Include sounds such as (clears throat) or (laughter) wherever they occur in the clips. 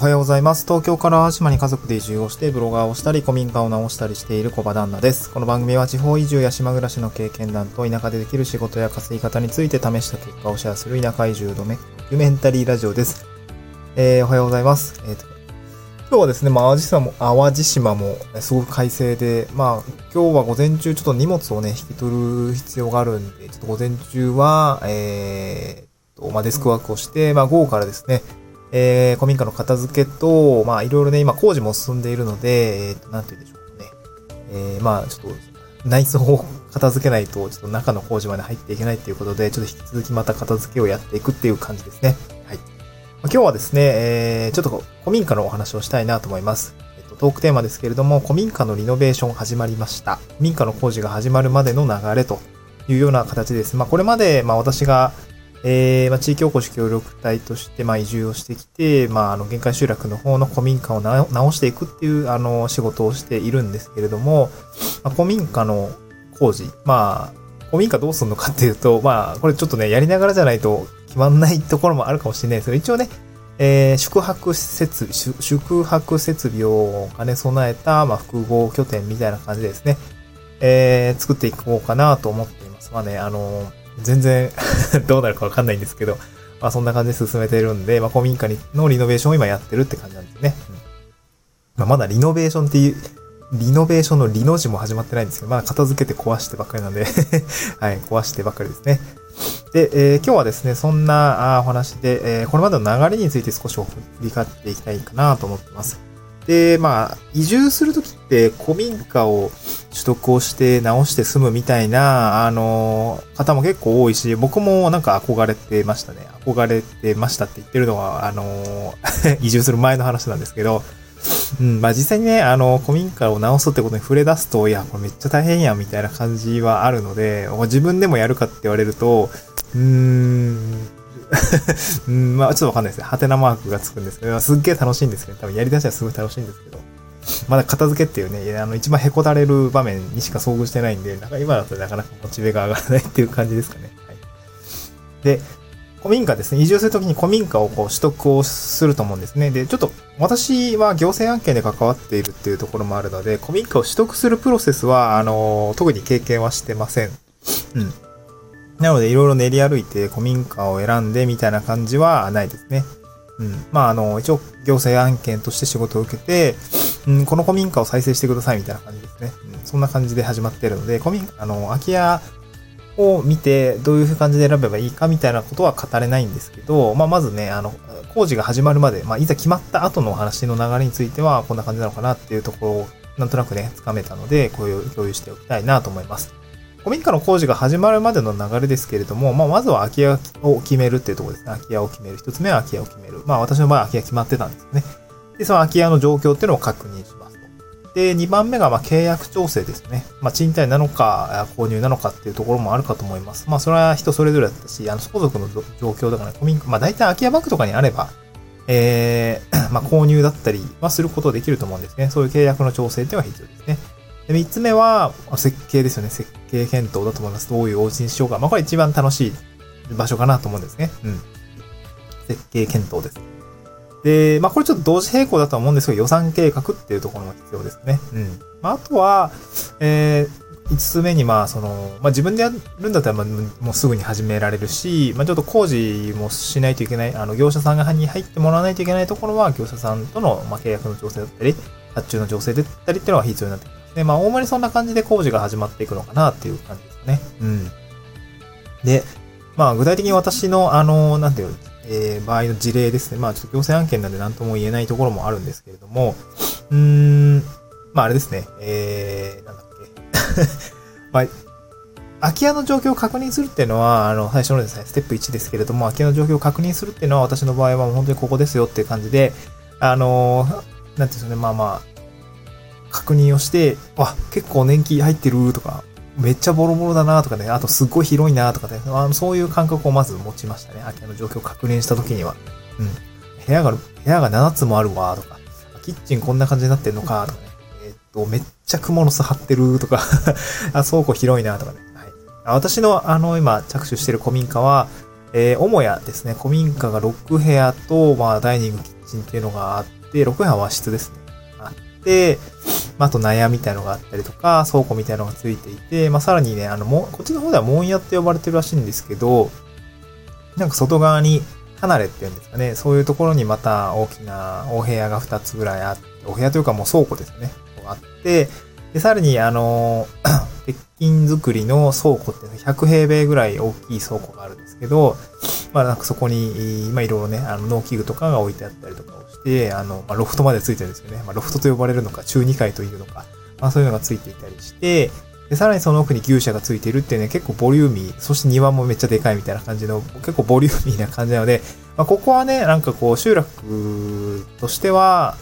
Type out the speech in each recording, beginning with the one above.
おはようございます。東京から島に家族で移住をして、ブロガーをしたり、古民家を直したりしている小場旦那です。この番組は地方移住や島暮らしの経験談と田舎でできる仕事や稼ぎ方について試した結果をシェアする田舎移住ドメキュメンタリーラジオです。えー、おはようございます。えーと今日はですね、まあ、淡路島も、淡路島もすごく快晴で、まあ、今日は午前中ちょっと荷物をね、引き取る必要があるんで、ちょっと午前中は、えーと、まあ、デスクワークをして、まあ、午後からですね、えー、古民家の片付けと、まあ、いろいろね、今工事も進んでいるので、えーと、なんて言うんでしょうね。えー、まあ、ちょっと、内装を片付けないと、ちょっと中の工事まで入っていけないっていうことで、ちょっと引き続きまた片付けをやっていくっていう感じですね。はい。今日はですね、えー、ちょっと古民家のお話をしたいなと思います。えっと、トークテーマですけれども、古民家のリノベーション始まりました。古民家の工事が始まるまでの流れというような形です。まあ、これまで、まあ、私が、えー、まあ、地域おこし協力隊として、まあ、移住をしてきて、まあ、あの、限界集落の方の古民家を直していくっていう、あの、仕事をしているんですけれども、まあ、古民家の工事、まあ、古民家どうするのかっていうと、まあ、これちょっとね、やりながらじゃないと決まんないところもあるかもしれないですけど、一応ね、えー宿泊施設、宿宿泊設備を兼ね備えた、まあ、複合拠点みたいな感じでですね、えー作っていこうかなと思っています。まあね、あのー全然 (laughs) どうなるかわかんないんですけど、まあそんな感じで進めてるんで、まあ古民家のリノベーションを今やってるって感じなんですね。うんまあまだリノベーションっていう、リノベーションのリの字も始まってないんですけど、まだ片付けて壊してばっかりなんで、(laughs) はい、壊してばっかりですね。で、えー今日はですね、そんなお話で、えーこれまでの流れについて少し振り返っていきたいかなと思ってます。で、まあ、移住するときって古民家を取得をして直して住むみたいな、あの方も結構多いし、僕もなんか憧れてましたね。憧れてましたって言ってるのは、あの (laughs) 移住する前の話なんですけど、うん、まあ実際にね、あの、古民家を直すってことに触れ出すと、いや、これめっちゃ大変やんみたいな感じはあるので、自分でもやるかって言われると、うーん、うん、まあちょっとわかんないですね。ハテナマークがつくんですけど、すっげえ楽しいんですけど、多分やり出したらすごい楽しいんですけど、まだ片付けっていうね、あの、一番へこたれる場面にしか遭遇してないんで、なんか今だとなかなかモチベが上がらないっていう感じですかね。はい。で、古民家ですね。移住するときに古民家をこう取得をすると思うんですね。で、ちょっと私は行政案件で関わっているっていうところもあるので、古民家を取得するプロセスは、あの、特に経験はしてません。うん。なので、いろいろ練り歩いて古民家を選んでみたいな感じはないですね。うん。まあ、あの、一応行政案件として仕事を受けて、うん、この古民家を再生してくださいみたいな感じですね。うん、そんな感じで始まってるので、古民、あの、空き家を見て、どういう感じで選べばいいかみたいなことは語れないんですけど、まあ、まずね、あの、工事が始まるまで、まあ、いざ決まった後の話の流れについては、こんな感じなのかなっていうところを、なんとなくね、つかめたので、こういう共有しておきたいなと思います。古民家の工事が始まるまでの流れですけれども、まあ、まずは空き家を決めるっていうところですね。空き家を決める。一つ目は空き家を決める。まあ、私の場合は空き家決まってたんですね。で、その空き家の状況っていうのを確認しますと。で、2番目が、まあ、契約調整ですね。まあ、賃貸なのか、購入なのかっていうところもあるかと思います。まあ、それは人それぞれだったし、あの、相続の状況とかね、古民家、まあ、大体空き家バッグとかにあれば、えー、(clears throat) まあ、購入だったりはすることできると思うんですね。そういう契約の調整っていうのは必要ですね。で、3つ目は、設計ですよね。設計検討だと思います。どういうお家にしようか。まあ、これ一番楽しい場所かなと思うんですね。うん。設計検討です。で、まあ、これちょっと同時並行だと思うんですけど、予算計画っていうところも必要ですね。うん。まあ、あとは、えー、5つ目に、まあ、その、まあ、自分でやるんだったら、まあ、もうすぐに始められるし、まあ、ちょっと工事もしないといけない、あの、業者さんがに入ってもらわないといけないところは、業者さんとの、まあ、契約の調整だったり、発注の調整だったりっていうのは必要になってきますね。まあ、大まりそんな感じで工事が始まっていくのかなっていう感じですね。うん。で、まあ、具体的に私の、あの、なんていう、えー、場合の事例ですね。まあ、ちょっと行政案件なんで何とも言えないところもあるんですけれども、うーん、まあ、あれですね。えー、なんだっけ。(laughs) まあ、空き家の状況を確認するっていうのは、あの、最初のですね、ステップ1ですけれども、空き家の状況を確認するっていうのは、私の場合は本当にここですよっていう感じで、あの、なんていうんですかね、まあまあ、確認をして、わ、結構年季入ってるとか、めっちゃボロボロだなとかね、あとすっごい広いなとかね、あのそういう感覚をまず持ちましたね。空き家の状況を確認した時には。うん。部屋が、部屋が7つもあるわとか、キッチンこんな感じになってんのかとかね。えーっと、めっちゃクモの巣張ってるとか、(laughs) あ、倉庫広いなとかね。はい。私の、あの、今、着手してる古民家は、えー、母屋ですね。古民家が6部屋と、まあ、ダイニング、キッ賃っていうのがあって、6部屋は和室ですね。あって、まあ、あと納屋みたいのがあったりとか、倉庫みたいのがついていて、まあ、さらにね、あの、も、こっちの方では門屋って呼ばれてるらしいんですけど、なんか外側に離れっていうんですかね、そういうところにまた大きなお部屋が2つぐらいあって、お部屋というかもう倉庫ですね、あって、で、さらにあの、鉄筋作りの倉庫って100平米ぐらい大きい倉庫があるんですけど、まあなんかそこに、まあいろいろね、あの農機具とかが置いてあったりとかをして、あの、まあロフトまでついてるんですよね。まあロフトと呼ばれるのか、中2階というのか、まあそういうのがついていたりして、で、さらにその奥に牛舎がついてるっていうね、結構ボリューミー、そして庭もめっちゃでかいみたいな感じの、結構ボリューミーな感じなので、まあここはね、なんかこう集落としては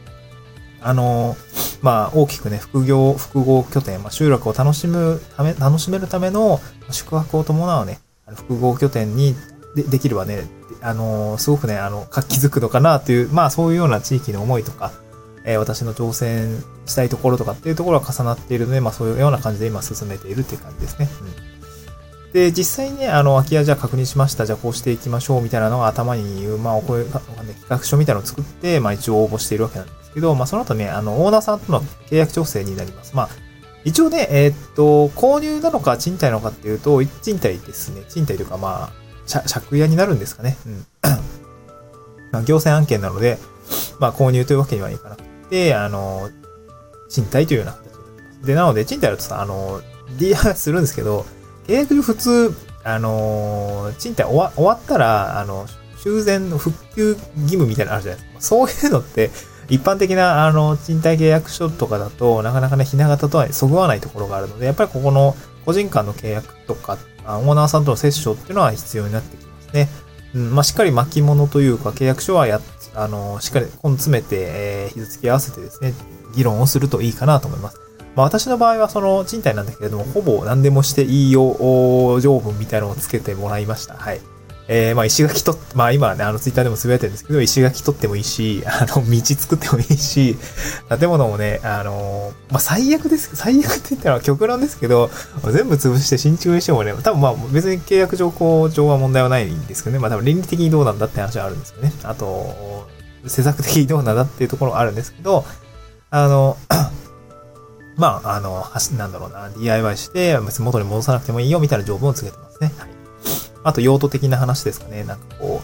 (clears throat) あの、まあ、大きくね、副業、複合拠点、まあ、集落を楽しむため、楽しめるための宿泊を伴うね、複合拠点にでできるわね、あの、すごくね、あの、活気づくのかなという、まあ、そういうような地域の思いとか、えー、私の挑戦したいところとかっていうところが重なっているので、まあ、そういうような感じで今進めているっていう感じですね。うん、で、実際にね、あの、空き家じゃ確認しました。じゃあこうしていきましょうみたいなのが頭に、まあ、お声、企画書みたいなのを作って、まあ、一応応募しているわけなんですすけど、まあ、その後ね、あの、オーナーさんとの契約調整になります。まあ、一応ね、えー、っと、購入なのか賃貸なのかっていうと、賃貸ですね。賃貸というか、まあ、借家になるんですかね。うん。(coughs) まあ、行政案件なので、まあ、購入というわけにはいかなくて、あの、賃貸というような形になってます。で、なので、賃貸だとさ、あの、DI するんですけど、契約で普通、あの、賃貸終わ終わったら、あの、修繕の復旧義務みたいなのあるじゃないですか。そういうのって、一般的な、あの、賃貸契約書とかだと、なかなかね、ひな形とはそぐわないところがあるので、やっぱりここの個人間の契約とか、オーナーさんとの折衝っていうのは必要になってきますね。うん、まあ、しっかり巻物というか、契約書はや、あの、しっかり根詰めて、えー、日付合わせてですね、議論をするといいかなと思います。まあ、私の場合はその賃貸なんだけれども、ほぼ何でもしていいよ、条文みたいなのをつけてもらいました。はい。えー、まあ石垣と、まあ今ね、あのツイッターでもつぶやいてるんですけど、石垣取ってもいいし、あの、道作ってもいいし、(laughs) 建物もね、あの、まあ最悪です、最悪って言ったら極論ですけど、全部潰して新築にしてもね、多分まあ別に契約上こ上は問題はないんですけどね、まあ多分倫理的にどうなんだって話はあるんですよね。あと、施策的にどうなんだっていうところはあるんですけど、あの、(coughs) まあ、あの、なんだろうな、DIY して、別に元に戻さなくてもいいよみたいな条文をつけてますね。はい。あと用途的な話ですかね。なんかこ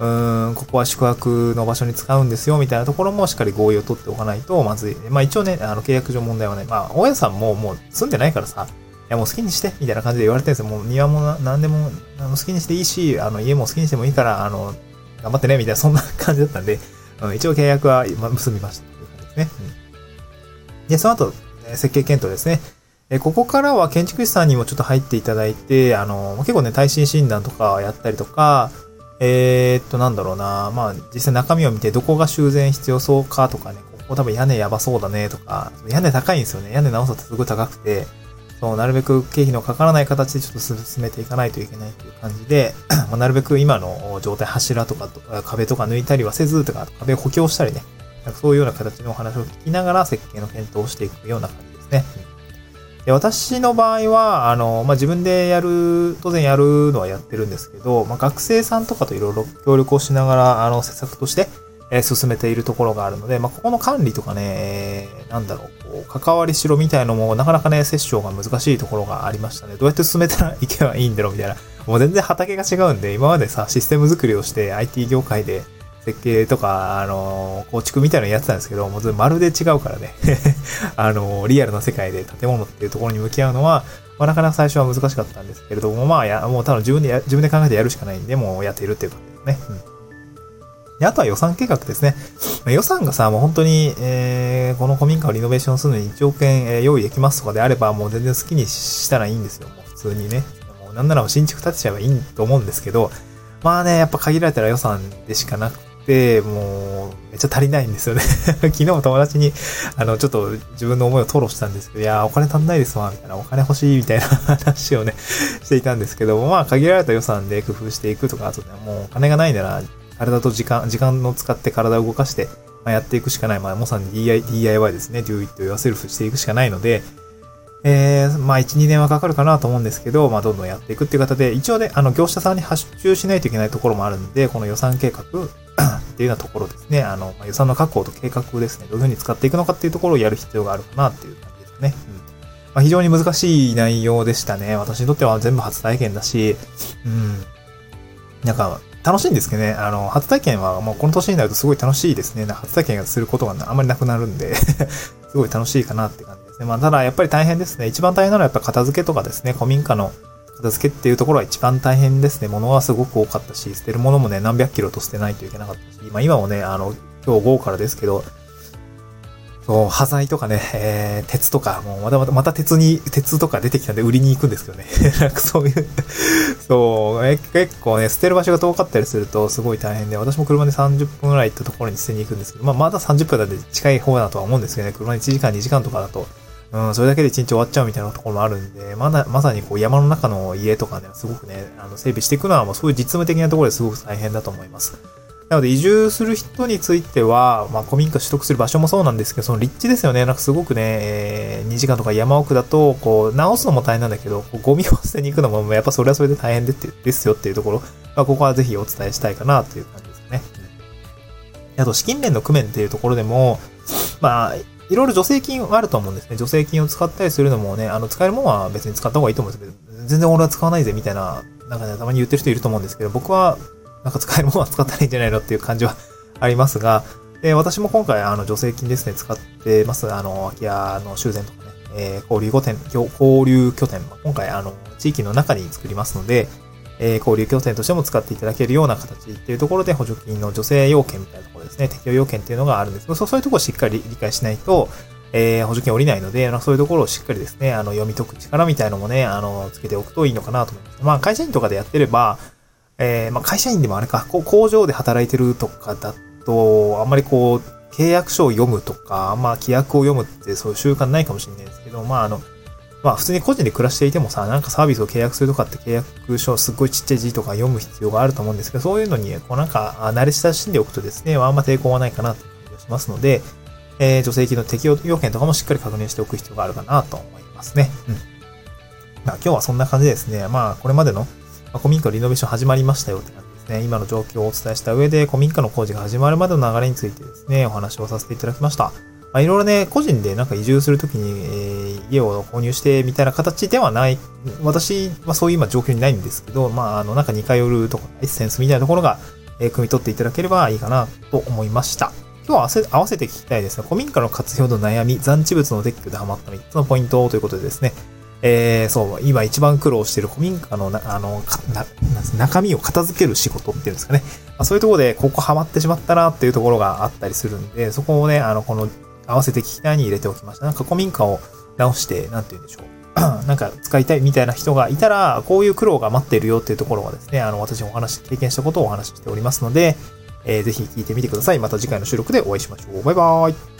う、うーん、ここは宿泊の場所に使うんですよ、みたいなところもしっかり合意を取っておかないとまずい。まあ一応ね、あの契約上問題はね、まあ大家さんももう住んでないからさ、いやもう好きにして、みたいな感じで言われてるんですよ。もう庭も何でもあの好きにしていいし、あの家も好きにしてもいいから、あの、頑張ってね、みたいな、そんな感じだったんで、うん、一応契約は結びましたという感じですね。うん、で、その後、設計検討ですね。えここからは建築士さんにもちょっと入っていただいて、あの、結構ね、耐震診断とかやったりとか、えー、っと、なんだろうな、まあ、実際中身を見てどこが修繕必要そうかとかね、ここ多分屋根やばそうだねとか、屋根高いんですよね。屋根直すとすごい高くて、そう、なるべく経費のかからない形でちょっと進めていかないといけないという感じで、(clears throat) まあ、なるべく今の状態、柱とかと壁とか抜いたりはせずとか、壁を補強したりね、なんかそういうような形のお話を聞きながら設計の検討をしていくような感じですね。で私の場合は、あの、まあ、自分でやる、当然やるのはやってるんですけど、まあ、学生さんとかといろいろ協力をしながら、あの、施策として、えー、進めているところがあるので、まあ、ここの管理とかね、えー、なんだろう、こう、関わりしろみたいのも、なかなかね、セッションが難しいところがありましたね。どうやって進めたらいけばいいんだろうみたいな。もう全然畑が違うんで、今までさ、システム作りをして IT 業界で、設計とか、あの、構築みたいなのやってたんですけど、もうまるで違うからね (laughs) あの、リアルな世界で建物っていうところに向き合うのは、まあ、なかなか最初は難しかったんですけれども、まあ、や、もう多分自分で自分で考えてやるしかないんで、もうやっているっていう感じですね。うん。で、あとは予算計画ですね。予算がさ、もう本当に、えー、この古民家をリノベーションするのに1億円、えー、用意できますとかであれば、もう全然好きにしたらいいんですよ。もう普通にね。もうなんなら新築建てちゃえばいいと思うんですけど、まあね、やっぱ限られたら予算でしかなく、もう、めっちゃ足りないんですよね (laughs) 昨日も友達に、あの、ちょっと自分の思いを吐露したんですけど、いやお金足んないですわ、みたいな、お金欲しい、みたいな (laughs) 話をね、していたんですけども、まあ、限られた予算で工夫していくとか、あとね、もうお金がないなら、体と時間、時間を使って体を動かして、まあ、やっていくしかない。まあ、もさに DIY ですね。do it yourself していくしかないので、えー、まあ、1、2年はかかるかなと思うんですけど、まあ、どんどんやっていくっていう形で、一応ね、あの、業者さんに発注しないといけないところもあるんで、この予算計画 (clears throat) っていうようなところですね。あの、まあ、予算の確保と計画ですね。どういうふうに使っていくのかっていうところをやる必要があるかなっていう感じですね。うん。まあ、非常に難しい内容でしたね。私にとっては全部初体験だし、うん。なんか、楽しいんですけどね、あの、初体験はもうこの年になるとすごい楽しいですね。初体験することがあんまりなくなるんで (laughs) すごい楽しいかなって感じですね。まあ、ただやっぱり大変ですね。一番大変なのはやっぱ片付けとかですね、古民家の片付けっていうところは一番大変ですね。物はすごく多かったし、捨てるものもね、何百キロと捨てないといけなかったし、まあ今もね、あの、今日午後からですけど、そう、端材とかね、えー、鉄とか、もうまたまた、また鉄に、鉄とか出てきたんで売りに行くんですけどね。(laughs) なんかそういうそう、え、結構ね、捨てる場所が遠かったりするとすごい大変で、私も車で30分ぐらい行ったところに捨てに行くんですけど、まあまだ30分だって近い方だとは思うんですけどね、車に1時間2時間とかだと、うん、それだけで1日終わっちゃうみたいなところもあるんで、まだ、まさにこう山の中の家とかね、すごくね、あの、整備していくのはもうそういう実務的なところですごく大変だと思います。なので移住する人については、まあ、古民家取得する場所もそうなんですけど、その立地ですよね。なんかすごくね、えー、2時間とか山奥だと、こう、直すのも大変なんだけど、ゴミを捨てに行くのも、やっぱそれはそれで大変でってですよっていうところ、まあ、ここはぜひお伝えしたいかなという感じですね。あと、資金面の工面っていうところでも、まあ、いろいろ助成金あると思うんですね。助成金を使ったりするのもね、あの、使えるものは別に使った方がいいと思うんですけど、全然俺は使わないぜみたいな、なんかね、たまに言ってる人いると思うんですけど、僕は、なんか (laughs) 使えるものは使ったらいいんじゃないのっていう感じはありますが、えー、私も今回、あの、助成金ですね、使ってます。あの、空き家の修繕とかね、えー、交流拠点、交流拠点、今回、あの、地域の中に作りますので、え、交流拠点としても使っていただけるような形っていうところで補助金の助成要件みたいなところですね、適用要件っていうのがあるんですけど、そういうところをしっかり理解しないと、えー、補助金降りないので、そういうところをしっかりですね、あの、読み解く力みたいのもね、あの、つけておくといいのかなと思います。まあ、会社員とかでやってれば、えー、まあ、会社員でもあれか、こう工場で働いてるとかだと、あんまりこう、契約書を読むとか、まあ、規約を読むってそういう習慣ないかもしれないですけど、まあ、あの、まあ、普通に個人で暮らしていてもさ、なんかサービスを契約するとかって契約書すっごいちっちゃい字とか読む必要があると思うんですけど、そういうのに、こうなんか、慣れ親しんでおくとですね、あんま抵抗はないかなという感じがしますので、えー、助成金の適用要件とかもしっかり確認しておく必要があるかなと思いますね。うん。まあ、今日はそんな感じですね。まあ、これまでの、まあ、古民家リノベーション始まりましたよって感じですね。今の状況をお伝えした上で、古民家の工事が始まるまでの流れについてですね、お話をさせていただきました。まあ、いろいろね、個人でなんか移住するときに、えー、家を購入してみたいな形ではない、私はそういう今状況にないんですけど、まあ、あの、なんか2回寄るとか、エッセンスみたいなところが、えー、汲み取っていただければいいかなと思いました。今日は合わせて聞きたいですね。古民家の活用の悩み、残地物の撤去でハマった3つのポイントということでですね。えー、そう、今一番苦労している古民家のな、あの、中身を片付ける仕事っていうんですかね。まあ、そういうところで、ここハマってしまったなっていうところがあったりするんで、そこをね、あの、この、合わせて聞きたいに入れておきました。なんか古民家を直して、なんて言うんでしょう。(clears throat) なんか使いたいみたいな人がいたら、こういう苦労が待ってるよっていうところはですね、あの、私お話、経験したことをお話ししておりますので、えー、ぜひ聞いてみてください。また次回の収録でお会いしましょう。バイバーイ。